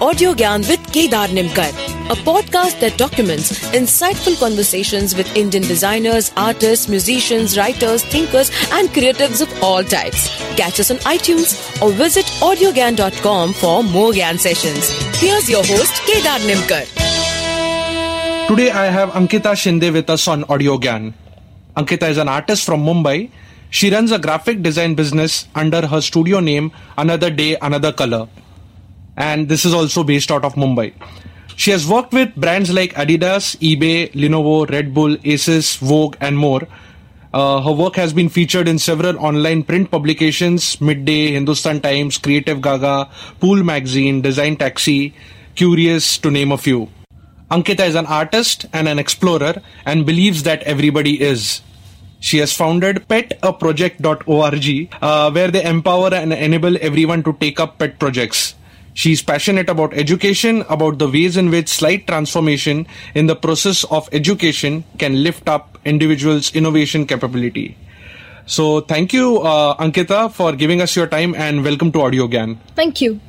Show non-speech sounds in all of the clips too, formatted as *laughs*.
Audio Gyan with Kedar Nimkar, a podcast that documents insightful conversations with Indian designers, artists, musicians, writers, thinkers, and creatives of all types. Catch us on iTunes or visit audiogyan.com for more Gyan sessions. Here's your host, Kedar Nimkar. Today I have Ankita Shinde with us on Audio Gyan. Ankita is an artist from Mumbai. She runs a graphic design business under her studio name Another Day, Another Color. And this is also based out of Mumbai. She has worked with brands like Adidas, eBay, Lenovo, Red Bull, Asus, Vogue, and more. Uh, her work has been featured in several online print publications Midday, Hindustan Times, Creative Gaga, Pool Magazine, Design Taxi, Kyoorius, to name a few. Ankita is an artist and an explorer and believes that everybody is. She has founded petaproject.org, uh, where they empower and enable everyone to take up pet projects. She's passionate about education, about the ways in which slight transformation in the process of education can lift up individuals' innovation capability. So, thank you, uh, Ankita, for giving us your time and welcome to Audio Gyan. Thank you.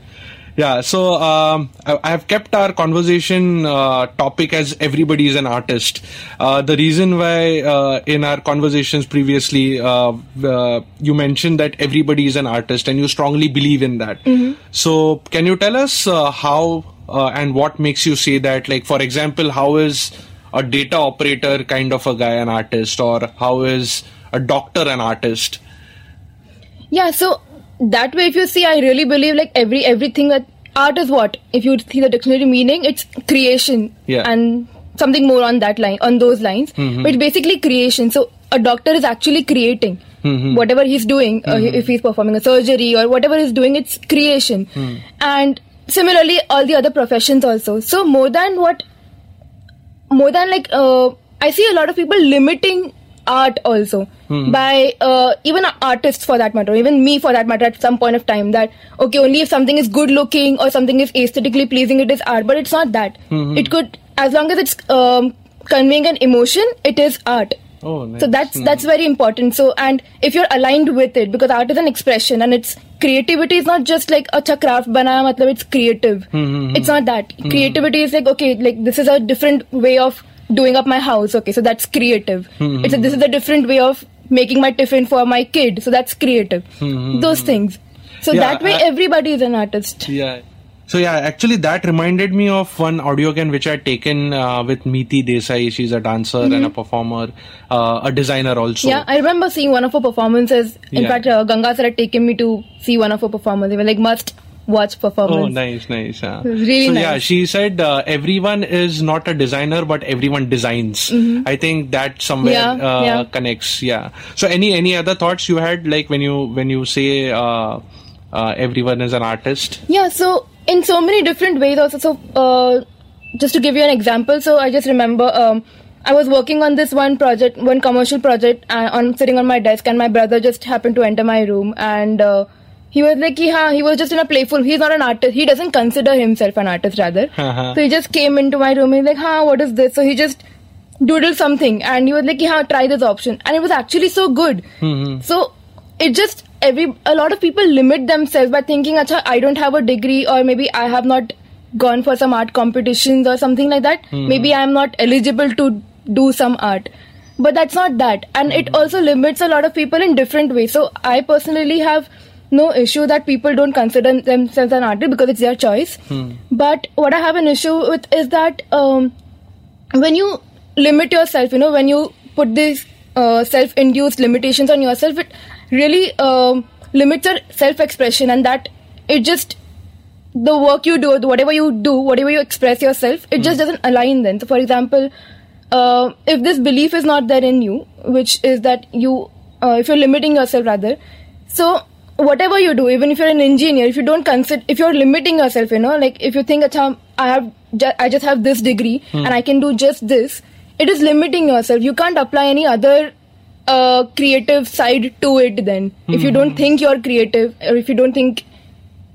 Yeah, so um, I, I have kept our conversation uh, topic as everybody is an artist. Uh, the reason why uh, in our conversations previously uh, uh, you mentioned that everybody is an artist and you strongly believe in that. So, can you tell us uh, how uh, and what makes you say that? Like, for example, how is a data operator kind of a guy an artist, or how is a doctor an artist? Yeah, so that way, if you see, I really believe like every everything that art is what if you see the dictionary meaning, it's creation Yeah. and something more on that line on those lines. But basically creation. So a doctor is actually creating. Whatever he's doing, uh, if he's performing a surgery or whatever he's doing, it's creation. And similarly, all the other professions also. So more than what more than like uh, I see a lot of people limiting art also by uh, even artists for that matter, even me for that matter at some point of time that okay only if something is good looking or something is aesthetically pleasing it is art, but it's not that. It could as long as it's um, conveying an emotion, it is art. Oh, nice. So that's that's very important. So and if you're aligned with it, because art is an expression and it's creativity is not just like a craft banaya, matlab it's creative. It's not that. Creativity is like okay, like this is a different way of doing up my house. Okay, so that's creative. It's a, this is a different way of making my tiffin for my kid. So that's creative. Those things. So Yeah, that way, I- everybody is an artist. Yeah. So yeah, actually that reminded me of one Audio Gyan which I'd taken uh, with Meeti Desai. She's a dancer and a performer, uh, a designer also. Mm-hmm. yeah, I remember seeing one of her performances. In Yeah. fact, uh, Ganga sir had taken me to see one of her performances. They were like must watch performance. Oh, nice, nice. Yeah. really so yeah, she said uh, everyone is not a designer, but everyone designs. I think that somewhere Mm-hmm. Yeah, uh, yeah. connects. Yeah. So any any other thoughts you had, like when you when you say uh, uh, everyone is an artist? Yeah, so in so many different ways also. So uh, just to give you an example, so I just remember um, I was working on this one project, one commercial project, uh, on sitting on my desk, and my brother just happened to enter my room, and uh, he was like, he, ha, he was just in a playful. He's not an artist. He doesn't consider himself an artist, rather. Uh-huh. so he just came into my room. He's like, "Ha, what is this?" So he just doodled something, and he was like, "Yeah, try this option," and it was actually so good. So it just every a lot of people limit themselves by thinking, "Acha, I don't have a degree, or maybe I have not gone for some art competitions or something like that. Maybe I am not eligible to do some art." But that's not that, and it also limits a lot of people in different ways. So I personally have no issue that people don't consider themselves an artist because it's their choice. But what I have an issue with is that um, when you limit yourself, you know, when you put these uh, self-induced limitations on yourself, it really um, limits your self-expression, and that it just the work you do, whatever you do, whatever you express yourself, it just doesn't align. Then, so for example, uh, if this belief is not there in you, which is that you, uh, if you're limiting yourself rather, so whatever you do, even if you're an engineer, if you don't consider, if you're limiting yourself, you know, like if you think, "Achha, I have, ju- I just have this degree and I can do just this, it is limiting yourself. You can't apply any other uh, creative side to it. Then, if you don't think you're creative, or if you don't think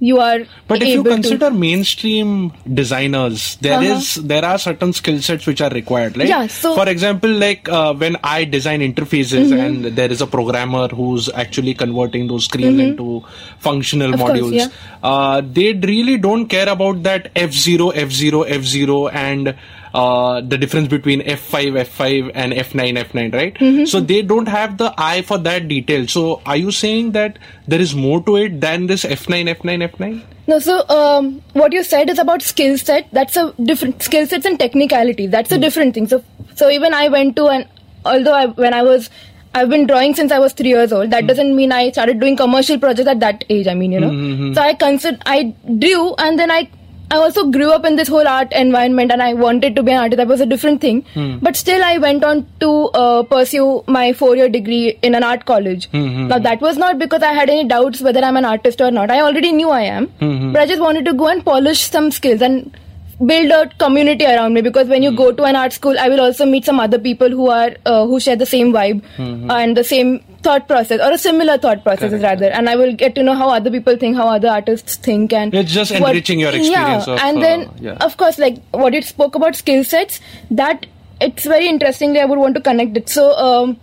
you are But if you able to- consider mainstream designers, there is Uh-huh. there are certain skill sets which are required. Like, Yeah, so- for example, like uh, when I design interfaces and there is a programmer who's actually converting those screens into functional Of course, modules, yeah. uh, they really don't care about that F0, F0, F0 and uh, the difference between F5, F5 and F9, F9, right? Mm-hmm. So they don't have the eye for that detail. So are you saying that there is more to it than this F9, F9, F9? No, so um, what you said is about skill set. That's a different skill sets and technicality. That's a different thing. So, so even I went to an although I, when I was I've been drawing since I was three years old. That doesn't mean I started doing commercial projects at that age. I mean, you know. So I consider I drew, and then I I also grew up in this whole art environment, and I wanted to be an artist. That was a different thing. Hmm. But still, I went on to uh, pursue my four-year degree in an art college. Hmm, hmm, now that was not because I had any doubts whether I'm an artist or not. I already knew I am, but I just wanted to go and polish some skills and build a community around me because when you go to an art school i will also meet some other people who are uh, who share the same vibe and the same thought process or a similar thought processes Correct. rather and i will get to know how other people think how other artists think and It's just what- enriching your experience yeah of, and uh, then yeah. of course like what you spoke about skill sets that it's very interestingly i would want to connect it so um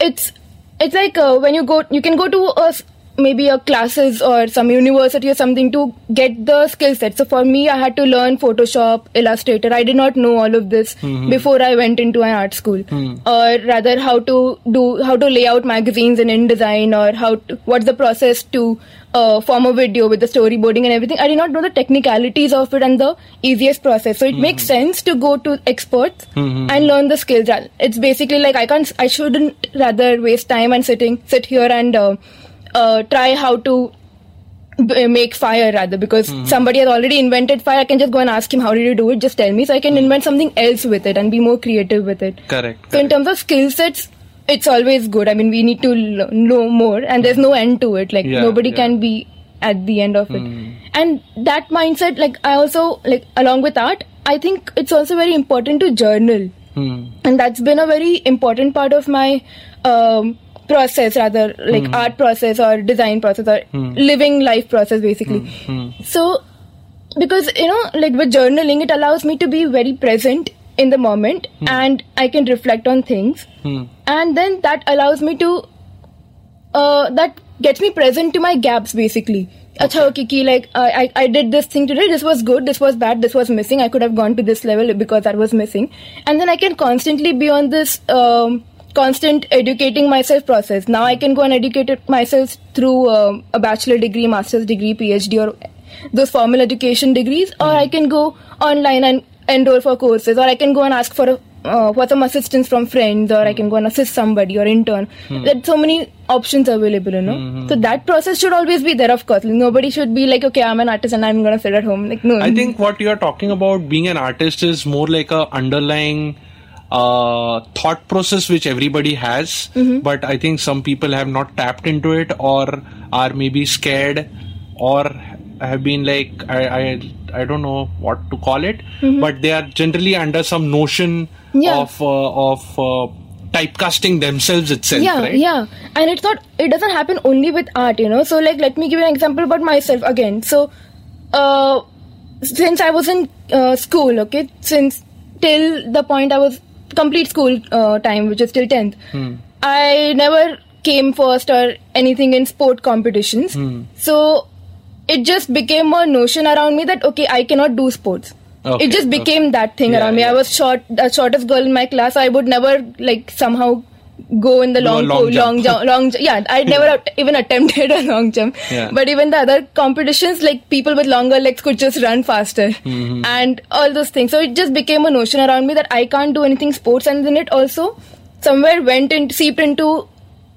it's it's like uh, when you go you can go to a maybe a classes or some university or something to get the skill set. So for me i had to learn photoshop illustrator. I did not know all of this before i went into an art school. Or rather how to do how to lay out magazines in InDesign or how to, what's the process to uh, form a video with the storyboarding and everything. I did not know the technicalities of it and the easiest process. So it makes sense to go to experts and learn the skills. It's basically like i can't i shouldn't rather waste time and sitting sit here and uh, uh, try how to b- make fire rather because somebody has already invented fire. I can just go and ask him how did you do it? Just tell me. So i can invent something else with it and be more creative with it. Correct. so in terms of skill sets it's always good. I mean we need to l- know more and there's no end to it. Like Yeah, nobody yeah. can be at the end of it. And that mindset like i also like along with art i think it's also very important to journal. Hmm. and that's been a very important part of my um, process rather like hmm. art process or design process or hmm. living life process basically. Hmm. So because you know like with journaling it allows me to be very present in the moment and i can reflect on things. And then that allows me to uh, that gets me present to my gaps basically. Acha, okay, ki, like I, I did this thing today. This was good. This was bad. This was missing. I could have gone to this level because that was missing. And then i can constantly be on this um, constant educating myself process now i can go and educate myself through um, a bachelor degree master's degree phd or those formal education degrees or hmm. i can go online and enroll for courses or i can go and ask for a uh, for some assistance from friends or I hmm. can go and assist somebody or intern. Hmm. There's so many options available, you know. So that process should always be there, of course. Nobody should be like, okay, I'm an artist and I'm gonna sit at home. Like, no. I think what you are talking about being an artist is more like a underlying uh, thought process which everybody has, Mm-hmm. but I think some people have not tapped into it or are maybe scared or have been like I I, I don't know what to call it, but they are generally under some notion Mm-hmm. Yeah. of uh, of uh, typecasting themselves itself, yeah right? yeah and it's not it doesn't happen only with art you know so like let me give you an example about myself again so uh since i was in uh, school okay since till the point i was complete school uh, time which is till 10th i never came first or anything in sport competitions. So it just became a notion around me that okay i cannot do sports. Okay, it just okay. became that thing Yeah, around me. I was short the shortest girl in my class. So i would never like somehow go in the long long jump. long jump long yeah i never at- *laughs* even attempted a long jump Yeah. but even the other competitions like people with longer legs could just run faster Mm-hmm. and all those things so it just became a notion around me that i can't do anything sports and then it also somewhere went and seeped into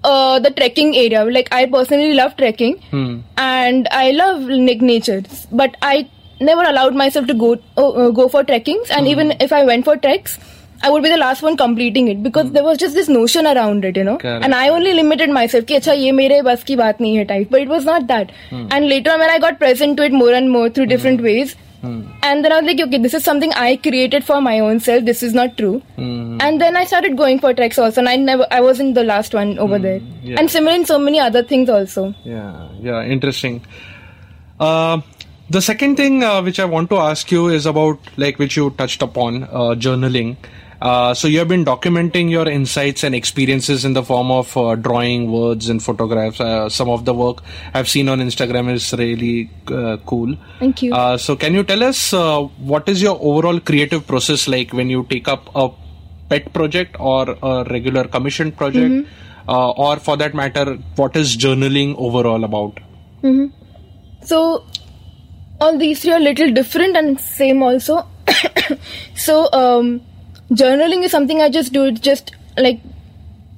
uh, the trekking area like i personally love trekking Hmm. and i love like nature but i never allowed myself to go uh, uh, go for trekkings and even if i went for treks I would be the last one completing it because there was just this notion around it, you know. Correct. And I only limited myself कि अच्छा ये मेरे बस की बात नहीं है type. But it was not that. And later on when I got present to it more and more through different ways, and then I was like, okay, this is something I created for my own self. This is not true. And then I started going for treks also, and I never, I wasn't the last one over there. yeah. And similar in so many other things also. Yeah, yeah, interesting. Uh, the second thing uh, which I want to ask you is about, like, which you touched upon, uh, journaling. Uh, so you have been documenting your insights and experiences in the form of uh, drawing, words, and photographs. Uh, some of the work I've seen on Instagram is really uh, cool. Thank you. Uh, so can you tell us uh, what is your overall creative process like when you take up a pet project or a regular commissioned project, Mm-hmm. uh, or for that matter, what is journaling overall about? So all these three are little different and same also. *coughs* so um, journaling is something I just do. It's just like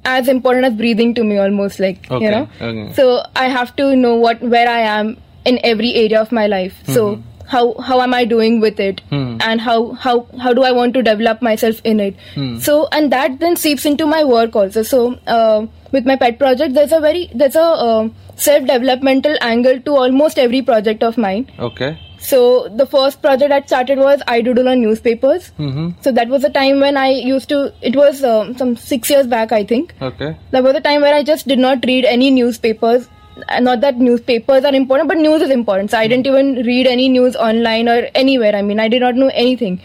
as important as breathing to me, almost like Okay, you know. okay. So I have to know what where I am in every area of my life. So how how am I doing with it, and how how how do I want to develop myself in it? So and that then seeps into my work also. So uh, with my pet project, there's a very there's a uh, self developmental angle to almost every project of mine. Okay. So the first project I started was I doodle on newspapers. Mm-hmm. So that was a time when I used to. It was um, some six years back, I think. Okay. There was a time where I just did not read any newspapers. Uh, Not that newspapers are important, but news is important. So I didn't even read any news online or anywhere. I mean, I did not know anything.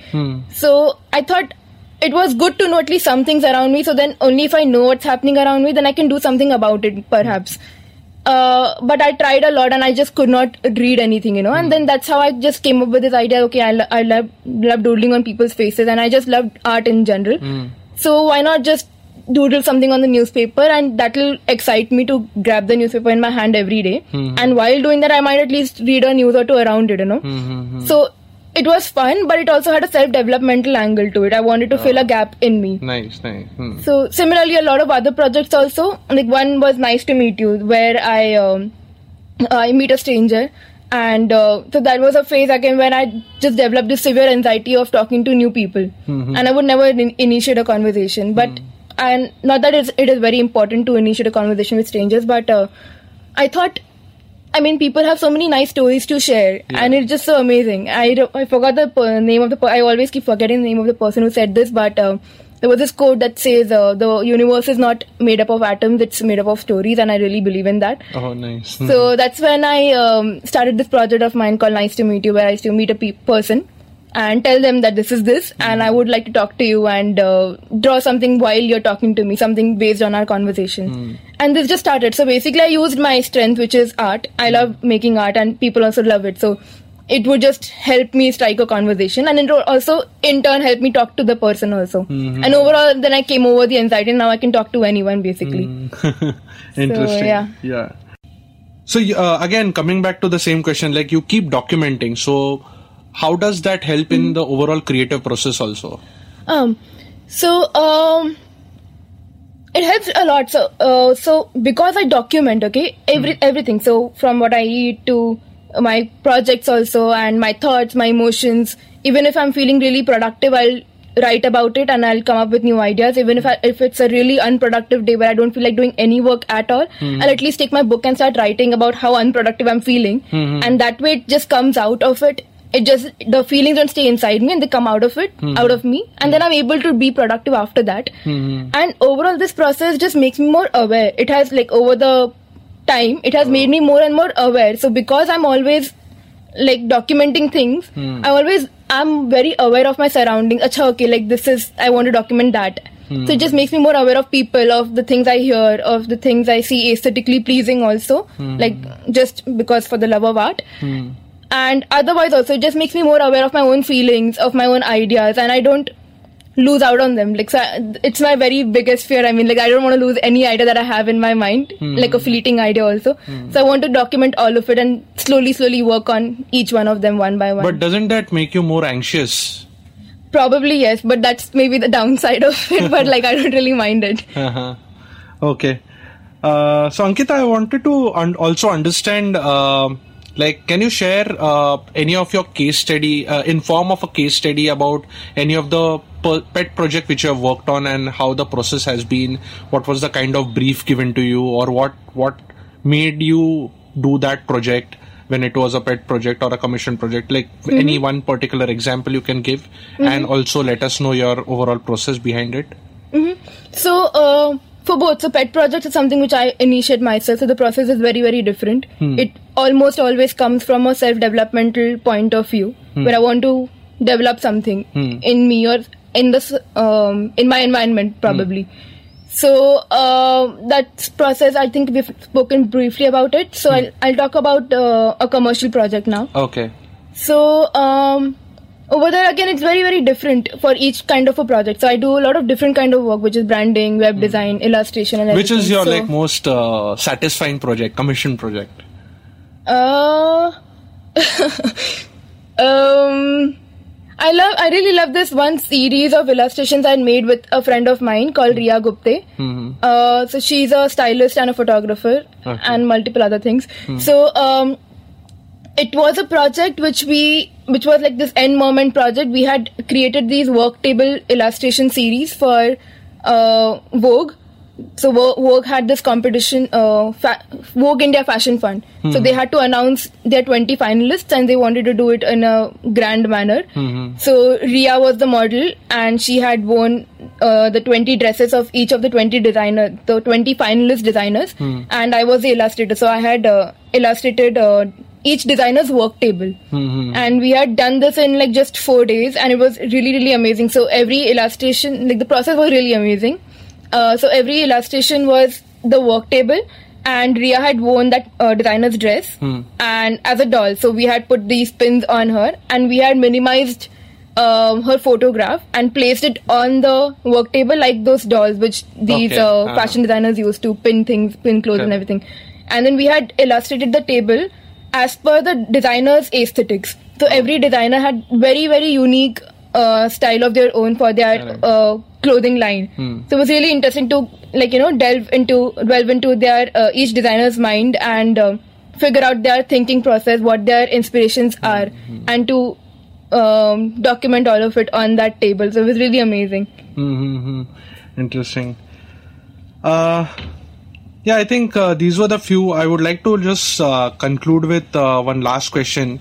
So I thought it was good to know at least some things around me. So then only if I know what's happening around me, then I can do something about it, perhaps. Uh, but I tried a lot and I just could not read anything, you know. And then that's how I just came up with this idea. Okay, I, lo- I love love doodling on people's faces, and I just loved art in general. Hmm. So why not just doodle something on the newspaper, and that'll excite me to grab the newspaper in my hand every day. Hmm. And while doing that, I might at least read a news or two around it, you know. Hmm, so it was fun, but it also had a self developmental angle to it. I wanted to fill a gap in me. Nice. Nice. Hmm. So similarly, a lot of other projects also. Like one was nice to meet you, where I um, I meet a stranger, and uh, so that was a phase again when I just developed this severe anxiety of talking to new people, and I would never in- initiate a conversation. But and not that it's, it is very important to initiate a conversation with strangers, but uh, I thought. I mean, people have so many nice stories to share, and it's just so amazing. I, I forgot the per- name of the. Per- I always keep forgetting the name of the person who said this, but uh, there was this quote that says, uh, "The universe is not made up of atoms; it's made up of stories," and I really believe in that. Oh, nice. So that's when I um, started this project of mine called Nice to Meet You, where I used to meet a pe- person and tell them that this is this, and I would like to talk to you and uh, draw something while you're talking to me, something based on our conversation. And this just started. So basically, I used my strength, which is art. I love making art, and people also love it. So it would just help me strike a conversation, and it would also, in turn, help me talk to the person also. And overall, then I came over the anxiety, and now I can talk to anyone basically. *laughs* Interesting. yeah. Yeah. So uh, again, coming back to the same question, like you keep documenting. So how does that help in the overall creative process also? Um, so um, it helps a lot. So uh, so because I document, okay, every everything. So from what I eat to my projects also and my thoughts, my emotions. Even if I'm feeling really productive, I'll write about it and I'll come up with new ideas. Even if I, if it's a really unproductive day where I don't feel like doing any work at all, I'll at least take my book and start writing about how unproductive I'm feeling, and that way it just comes out of it it just the feelings don't stay inside me and they come out of it hmm. out of me. And then i'm able to be productive after that. Hmm. And overall this process just makes me more aware. It has like over the time it has made me more and more aware. So because i'm always like documenting things hmm. i always i'm very aware of my surroundings. Acha, okay like this is i want to document that. So it just makes me more aware of people of the things i hear of the things i see aesthetically pleasing also. Like just because for the love of art and otherwise also it just makes me more aware of my own feelings of my own ideas and i don't lose out on them like so I- it's my very biggest fear i mean like i don't want to lose any idea that i have in my mind like a fleeting idea also so i want to document all of it and slowly slowly work on each one of them one by one But doesn't that make you more anxious? probably yes but that's maybe the downside of it but like i don't really mind it *laughs* Uh-huh. Okay. Uh, so Ankita, I wanted to un- also understand. um like, can you share uh, any of your case study uh, in form of a case study about any of the pet project which you have worked on and how the process has been? What was the kind of brief given to you, or what what made you do that project when it was a pet project or a commission project? Like any one particular example you can give, and also let us know your overall process behind it. So, uh, for both. So pet projects is something which I initiate myself. So the process is very very different. It almost always comes from a self developmental point of view, where I want to develop something in me or in this um, in my environment probably. So uh, that process, I think we've spoken briefly about it. So I'll, I'll talk about uh, a commercial project now. Okay. So um, over there again, it's very very different for each kind of a project. So I do a lot of different kind of work, which is branding, web design, illustration, and Hmm. Which is your So, like most uh, satisfying project, commission project? Uh, *laughs* um, I love. I really love this one series of illustrations I made with a friend of mine called Ria Gupte. Uh, so she's a stylist and a photographer Okay. and multiple other things. So um, it was a project which we which was like this end moment project. We had created these work table illustration series for uh, vogue. So vogue had this competition uh, fa- vogue india fashion fund. So they had to announce their 20 finalists and they wanted to do it in a grand manner. So ria was the model and she had worn uh, the 20 dresses of each of the 20 designer the 20 finalist designers. And i was the illustrator. So i had uh, illustrated uh, each designer's work table. And we had done this in like just four days and it was really really amazing. So every illustration like the process was really amazing. Uh, so every illustration was the work table and Ria had worn that uh, designer's dress. And as a doll so we had put these pins on her and we had minimized um, her photograph and placed it on the work table like those dolls which these Okay, uh, uh-huh. fashion designers used to pin things pin clothes and everything. And then we had illustrated the table as per the designer's aesthetics. So every designer had very very unique uh, style of their own for their uh, clothing line. So it was really interesting to like you know delve into delve into their uh, each designer's mind and um figure out their thinking process what their inspirations are and to um, document all of it on that table. So it was really amazing. Mm-hmm. Interesting. Uh, yeah, I think uh, these were the few. I would like to just uh, conclude with uh, one last question,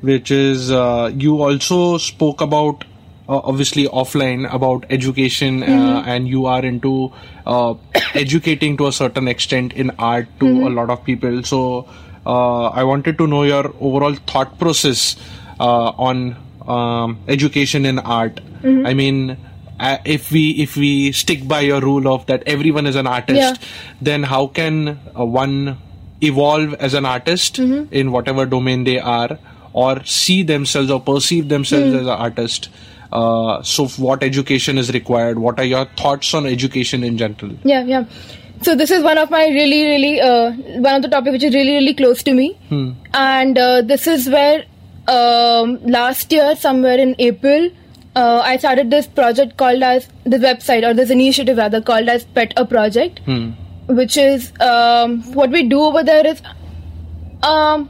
which is uh, you also spoke about. Uh, obviously offline about education uh, and you are into uh, *coughs* educating to a certain extent in art to a lot of people so uh, i wanted to know your overall thought process uh, on um, education in art i mean uh, if we if we stick by your rule of that everyone is an artist Yeah. then how can uh, one evolve as an artist in whatever domain they are or see themselves or perceive themselves as an artist? Uh, so what education is required? What are your thoughts on education in general? Yeah, yeah. So this is one of my really, really uh, one of the topic which is really, really close to me, and uh, this is where um, last year, somewhere in April, uh, I started this project called as this website or this initiative rather called as Pet a Project, which is um, what we do over there is um,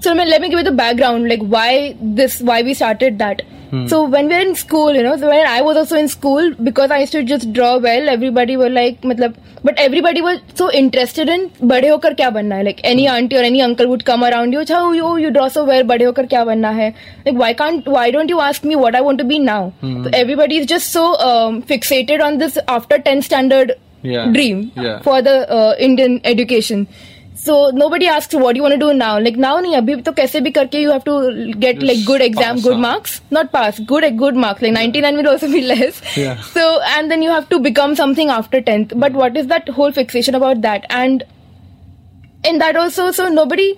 so let me give you the background like why this why we started that hmm. so when we were in school you know so when i was also in school because i used to just draw well everybody were like matlab, but everybody was so interested in bade hokar kya banna hai like any hmm. auntie or any uncle would come around you oh you, you draw so well bade hokar kya banna hai like why can't why don't you ask me what i want to be now hmm. so everybody is just so um, fixated on this after 10 standard yeah. dream yeah. for the uh, indian education so nobody asks what do you want to do now? Like now nahi abhi kaise bhi karke you have to get like good exam good marks. Not pass good good marks. Like 99 will also be *laughs* less. So and then you have to become something after 10th but what is that whole fixation about that? And in that also so nobody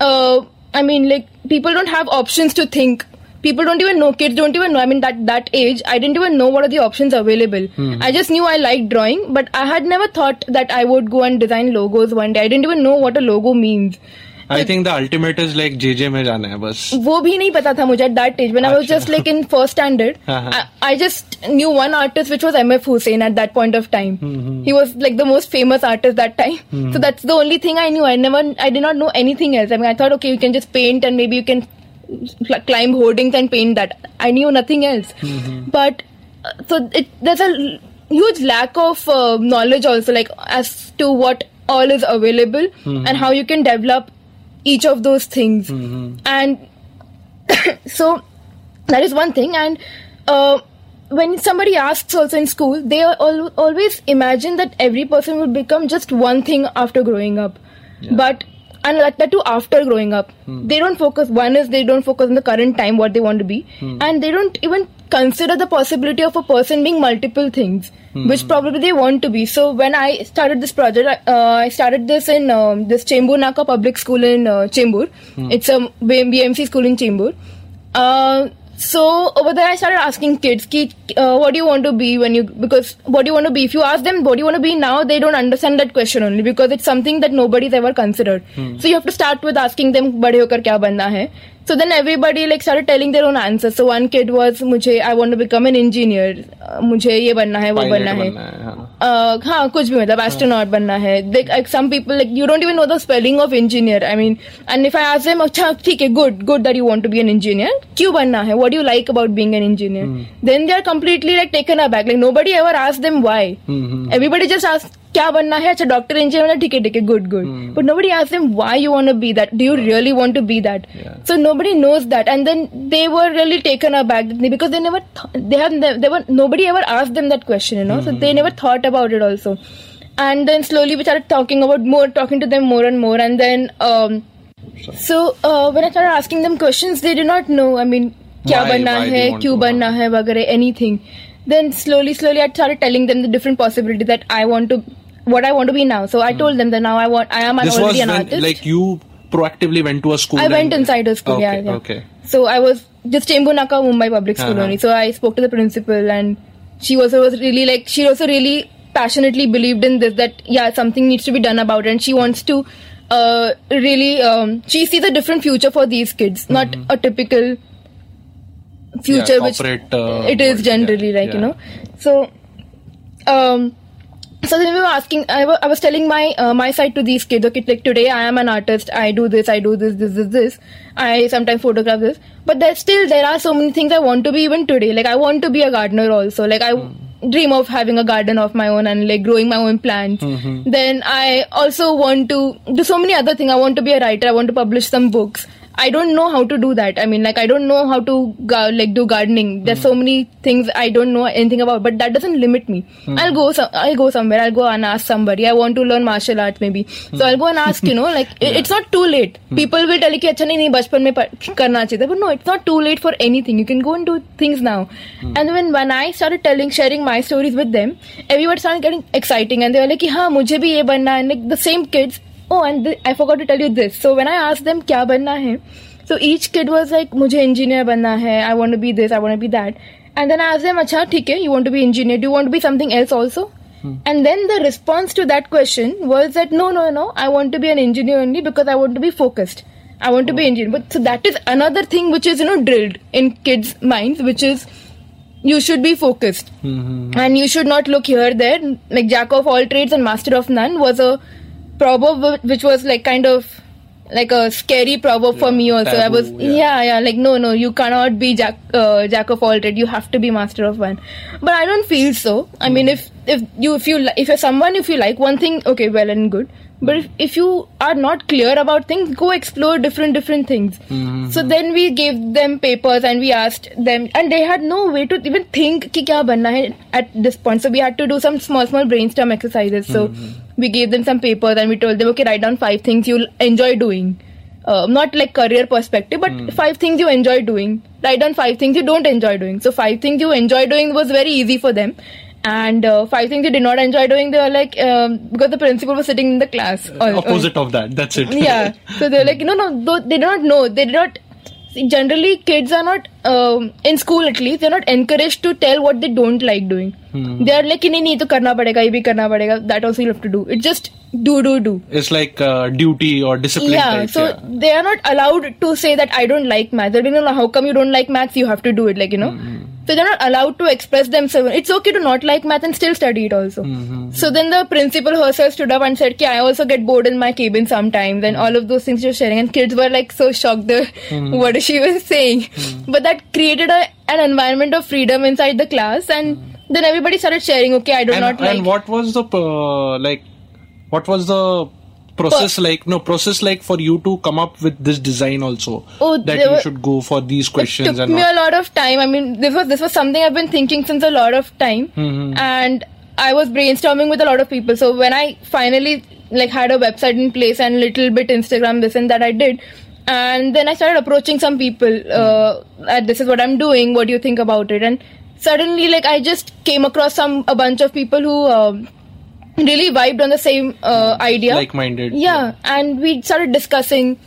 uh, i mean like people don't have options to think people don't even know kids don't even know i mean that that age i didn't even know what are the options available. Hmm. I just knew i liked drawing but i had never thought that i would go and design logos one day. I didn't even know what a logo means. I think the ultimate is like JJ में जाना है बस। वो भी नहीं पता था that stage I was just like in first standard I, just knew one artist which was MF Husain, at that point of time. Hmm, hmm, he was like the most famous artist that time. So that's the only thing I knew. I never I did not know anything else. I mean I thought okay you can just paint and maybe you can maybe you can cl- climb hoardings and paint that I knew nothing else Mm-hmm. but uh, so it, there's a huge lack of uh, knowledge also like as to what all is available Mm-hmm. and how you can develop each of those things and *coughs* so that is one thing and uh, when somebody asks also in school, they al- always imagine that every person will become just one thing after growing up. But and that, that too after growing up, they don't focus. One is they don't focus on the current time what they want to be, and they don't even consider the possibility of a person being multiple things, which probably they want to be. So when I started this project, I- uh, I started this in um, this Chembur Naka Public School in uh, Chembur. It's a BMC school in Chembur. Uh, so over there, I started asking kids, ki, uh, what do you want to be when you, because what do you want to be? If you ask them, what do you want to be now, they don't understand that question only because it's something that nobody's ever considered. Hmm. So you have to start with asking them, kya banna hai? So then everybody like सारे telling their own answer so one kid was मुझे I want to become an engineer मुझे ये बनना है वो बनना, है, हाँ. कुछ भी मतलब एस्ट्रोनॉट बनना है. Some people like you don't even know the spelling of engineer I mean and if I ask अच्छा ठीक है good good that you want to be an engineer क्यों बनना है? What you like about being an engineer then they are completely like taken aback like nobody ever ask them why everybody just ask क्या बनना है? अच्छा doctor engineer बनना ठीक है ठीक है good good but nobody ask why you want be that do you really want to be that so nobody knows that and then they were really taken aback because they never they have ever ask them that question you know so they never thought about it also and then slowly we are talking about more talking to them more and more and then so when uh, asking i question they do not know I mean क्या बनना है क्यों बनना है वगैरह anything then slowly slowly i started telling them the different possibilities that i want to what i want to be now so i told them that now i want i am an. This was already an when, artist like you proactively went to a school. I went inside a school, okay, yeah, yeah. Okay. So I was just Chembur Naka Mumbai Public School Uh-huh. only. So I spoke to the principal and she also was really like she also really passionately believed in this that yeah something needs to be done about it and she wants to uh, really um, she sees a different future for these kids not a typical future Yeah, which uh, it is generally yeah, like you know. So um so then we were asking I was telling my uh, my side to these kids okay like today i am an artist i do this i do this this this this. I sometimes photograph this. But there still there are so many things i want to be even today. Like i want to be a gardener also. Like i dream of having a garden of my own and like growing my own plants. Then i also want to do so many other things. I want to be a writer. I want to publish some books I don't know how to do that. I mean, like I don't know how to ga- like do gardening. There's so many things I don't know anything about, but that doesn't limit me. I'll go. So- I'll go somewhere. I'll go and ask somebody. I want to learn martial arts maybe. So I'll go and ask. You know, like it- it's not too late. People will tell you कि अच्छा नहीं नहीं बचपन में प- करना चाहिए था. But no, it's not too late for anything. You can go and do things now. And when when I started telling, sharing my stories with them, everyone started getting exciting, and they were like कि हाँ मुझे भी ये बनना है. And like the same kids oh and th- i forgot to tell you this. So when i asked them kya banna hai? So each kid was like mujhe engineer banna hai. I want to be this i want to be that. And then i asked them acha theek hai you want to be engineer? Do you want to be something else also? Hmm. And then the response to that question was that no no no. I want to be an engineer only because i want to be focused. I want to be oh. engineer. But so that is another thing which is you know drilled in kids minds which is you should be focused. Hmm, hmm, and you should not look here there. Like jack of all trades and master of none was a proverb which was like kind of like a scary proverb for me also. I was yeah. yeah yeah like no no you cannot be jack uh, jack of all trades. You have to be master of one. But i don't feel so. I mean if if you if you li- if you're someone if you like one thing okay well and good but if, if you are not clear about things go explore different different things. Mm-hmm. So then we gave them papers and we asked them and they had no way to even think ki kya banna hai at this point. So we had to do some small small brainstorm exercises. So mm-hmm. we gave them some papers and we told them okay write down five things you'll enjoy doing. Uh, not like career perspective but mm. five things you enjoy doing. Write down five things you don't enjoy doing. So five things you enjoy doing was very easy for them and uh, five things they did not enjoy doing they were like um, because the principal was sitting in the class. Uh, opposite of that. That's it. Yeah. So they were like no no they do not know. They do not see, generally kids are not um, in school at least they're not encouraged to tell what they don't like doing. Hmm. they're like nahi nahi to karna padega ye bhi karna padega. That also You have to do. It's just do do do. It's like uh, duty or discipline yeah type, so yeah. they are not allowed to say that i don't like maths. They'll be no, no how come you don't like maths? You have to do it like you know? Hmm. hmm so they're not allowed to express themselves. It's okay to not like math and still study it also. Mm-hmm. So then the principal herself stood up and said Ki, i also get bored in my cabin sometimes and mm-hmm. all of those things she was sharing and kids were like so shocked the, mm-hmm. *laughs* what is she was saying. But that created a, an environment of freedom inside the class and then everybody started sharing okay i do and, not like and what was the uh, like? What was the process like no process like for you to come up with this design also Oh, that you were- should go for these questions and took and me all. a lot of time. I mean, this was this was something I've been thinking since a lot of time, Mm-hmm. and I was brainstorming with a lot of people. So when I finally like had a website in place and little bit Instagram this and that I did, and then I started approaching some people. Uh, that this is what I'm doing. What do you think about it? And suddenly, like I just came across some a bunch of people who. Um, really vibed on the same uh, idea. Like-minded, yeah and we started discussing.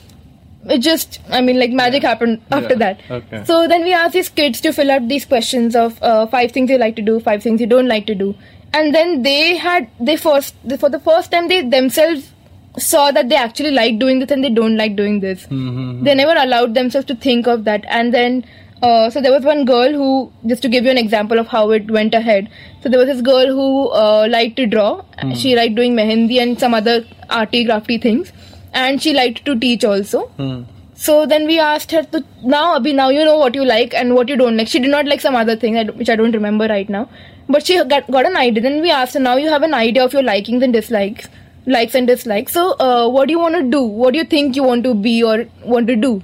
It just i mean like magic happened after Yeah, that. Okay. so then we asked these kids to fill out these questions of uh, five things you like to do five things you don't like to do. And then they had they first for the first time they themselves saw that they actually like doing this and they don't like doing this. Mm-hmm. they never allowed themselves to think of that. And then uh, so there was one girl who just to give you an example of how it went ahead. So there was this girl who uh, liked to draw. She liked doing mehendi and some other arty crafty things. And she liked to teach also. Hmm. so then we asked her to now Abhi now you know what you like and what you don't like. She did not like some other thing which I don't remember right now. But she got, got an idea. Then we asked her now you have an idea of your likings and dislikes likes and dislikes. So uh, what do you want to do? What do you think you want to be or want to do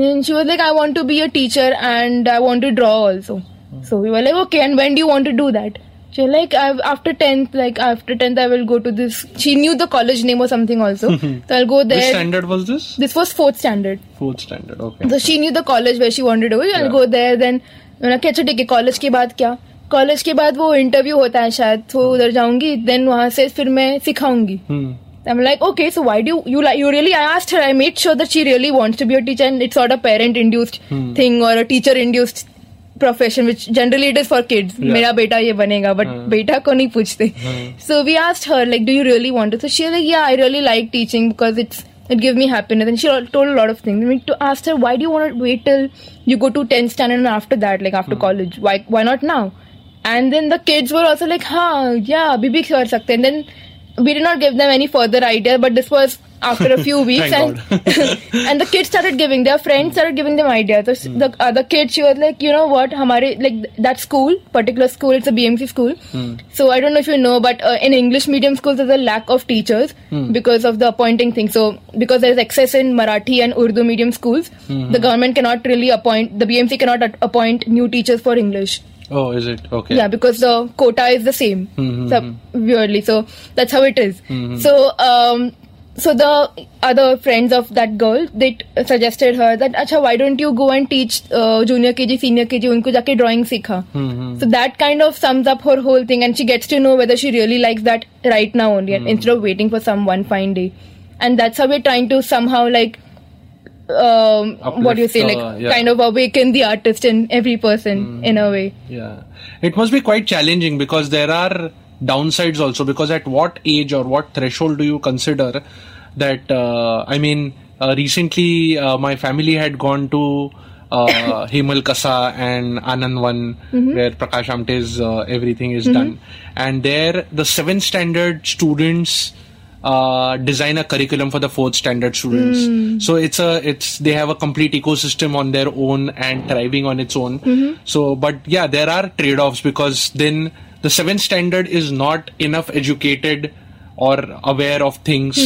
then she was like, I want to be a teacher and I want to draw also. Mm. So we were like, okay, and when do you want to do that? She like, I've, after 10th, like after 10th, I will go to this. She knew the college name or something also. so I'll go there. which standard was this This was fourth standard. fourth standard okay So she knew the college where she wanted to go. I'll Yeah. go there. Then मैंने कहा अच्छा ठीक है college के बाद क्या college के बाद वो इंटरव्यू होता है शायद तो उधर जाऊँगी देन वहाँ से फिर मैं सिखाऊँगी Hmm. I'm like, okay, so why do you, you like, you really, I asked her, I made sure that she really wants to be a teacher and it's not a parent induced Hmm. thing or a teacher induced profession, which generally it is for kids. Yeah. मेरा बेटा ये बनेगा, but बेटा को नहीं पूछते. So we asked her, like, do you really want to? So she was like, yeah, I really like teaching because it's, it gives me happiness. And she al- told a lot of things. We to asked her, why do you want to wait till you go to 10th standard and after that, like after college? Why, why not now? And then the kids were also like, हाँ, yeah, अभी भी कर सकते. And then we did not give them any further idea, but this was after a few *laughs* weeks, and *laughs* and the kids started giving their friends started giving them ideas. So mm. the other uh, kid she was like, you know what, hamare like that school, particular school, it's a BMC school. Mm. So I don't know if you know, but uh, in English medium schools there's a lack of teachers mm. because of the appointing thing. So because there's excess in Marathi and Urdu medium schools, mm-hmm. the government cannot really appoint the BMC cannot appoint new teachers for English. Oh, is it okay? Yeah, because the quota is the same. Mm-hmm. So, hmm. weirdly, so that's how it is. Mm-hmm. So, um, so the other friends of that girl they t- suggested her that acha why don't you go and teach uh, junior kg senior kg unko jaake drawing sikha mm-hmm. so that kind of sums up her whole thing and she gets to know whether she really likes that right now only mm-hmm. instead of waiting for some one fine day and that's how we're trying to somehow like um, what do you Uplift, say? Like, uh, yeah. kind of awaken the artist in every person in a way. Yeah, it must be quite challenging because there are downsides also. Because at what age or what threshold do you consider that? Uh, I mean, uh, recently uh, my family had gone to uh, *coughs* Hemalkasa and Anandwan, where Prakash Amte's uh, everything is done, and there the seventh standard students uh, design a curriculum for the fourth standard students. So it's a it's they have a complete ecosystem on their own and thriving on its own. So, but yeah, there are trade-offs because then the seventh standard is not enough educated or aware of things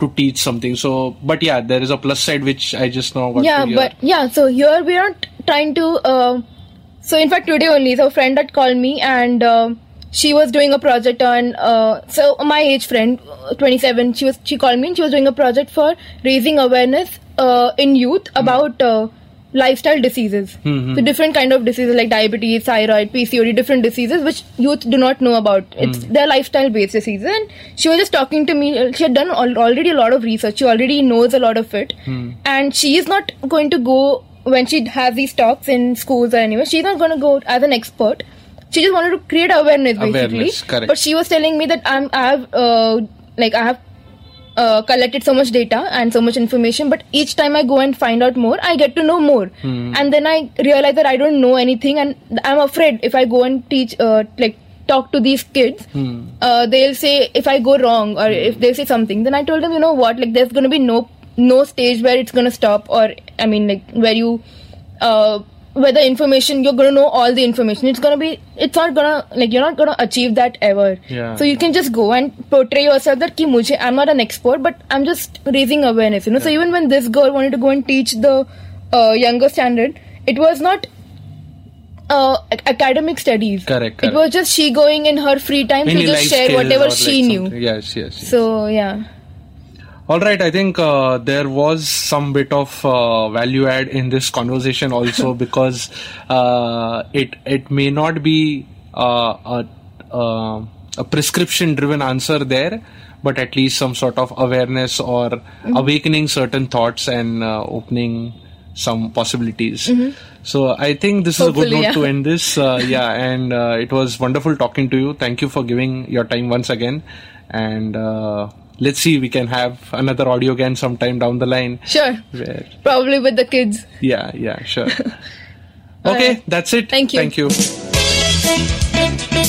to teach something. So, but yeah, there is a plus side which I just now got yeah but yeah so here we are trying to uh, so in fact today only so a friend had called me and uh, she was doing a project on uh, so my age friend uh, 27 she was she called me and she was doing a project for raising awareness uh, in youth about uh, lifestyle diseases. So different kind of diseases like diabetes thyroid pcod different diseases which youth do not know about. It's they're lifestyle based diseases. And she was just talking to me uh, she had done al- already a lot of research. She already knows a lot of it. And she is not going to go when she has these talks in schools or anywhere. She's not going to go as an expert she just wanted to create awareness basically. Awareness, correct. but she was telling me that i'm i have uh, like i have uh, collected so much data and so much information but each time i go and find out more i get to know more. And then i realize that i don't know anything and i'm afraid if i go and teach uh, like talk to these kids uh, they'll say if i go wrong or if they say something then i told them you know what? Like there's going to be no no stage where it's going to stop or i mean like where you uh, whether information you're to know all the information it's to be it's not to like you're not to achieve that ever Yeah. so you can just go and portray yourself that ki mujhe i'm not an expert but i'm just raising awareness you know so even when this girl wanted to go and teach the uh, younger standard it was not uh, academic studies Correct, it was just she going in her free time Any to just share whatever she like knew. Yes, yes. yes. so yeah All right, I think uh, there was some bit of uh, value add in this conversation also *laughs* because uh, it it may not be uh, a, uh, a prescription driven answer there, but at least some sort of awareness or awakening certain thoughts and uh, opening some possibilities. So I think this is a good note yeah. to end this. Uh, *laughs* yeah, and uh, it was wonderful talking to you. Thank you for giving your time once again. And uh, let's see, we can have another Audio Gyan sometime down the line. sure Where, probably with the kids yeah, yeah, sure. *laughs* okay, Alright. that's it. Thank you. Thank you.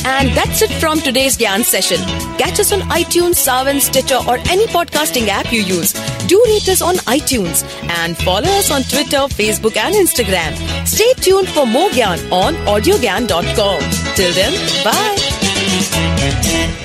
And that's it from today's Gyan session. Catch us on iTunes, Saavn, Stitcher, or any podcasting app you use. Do rate us on iTunes and follow us on Twitter, Facebook, and Instagram. Stay tuned for more Gyan on audiogyan.com. Till then, bye.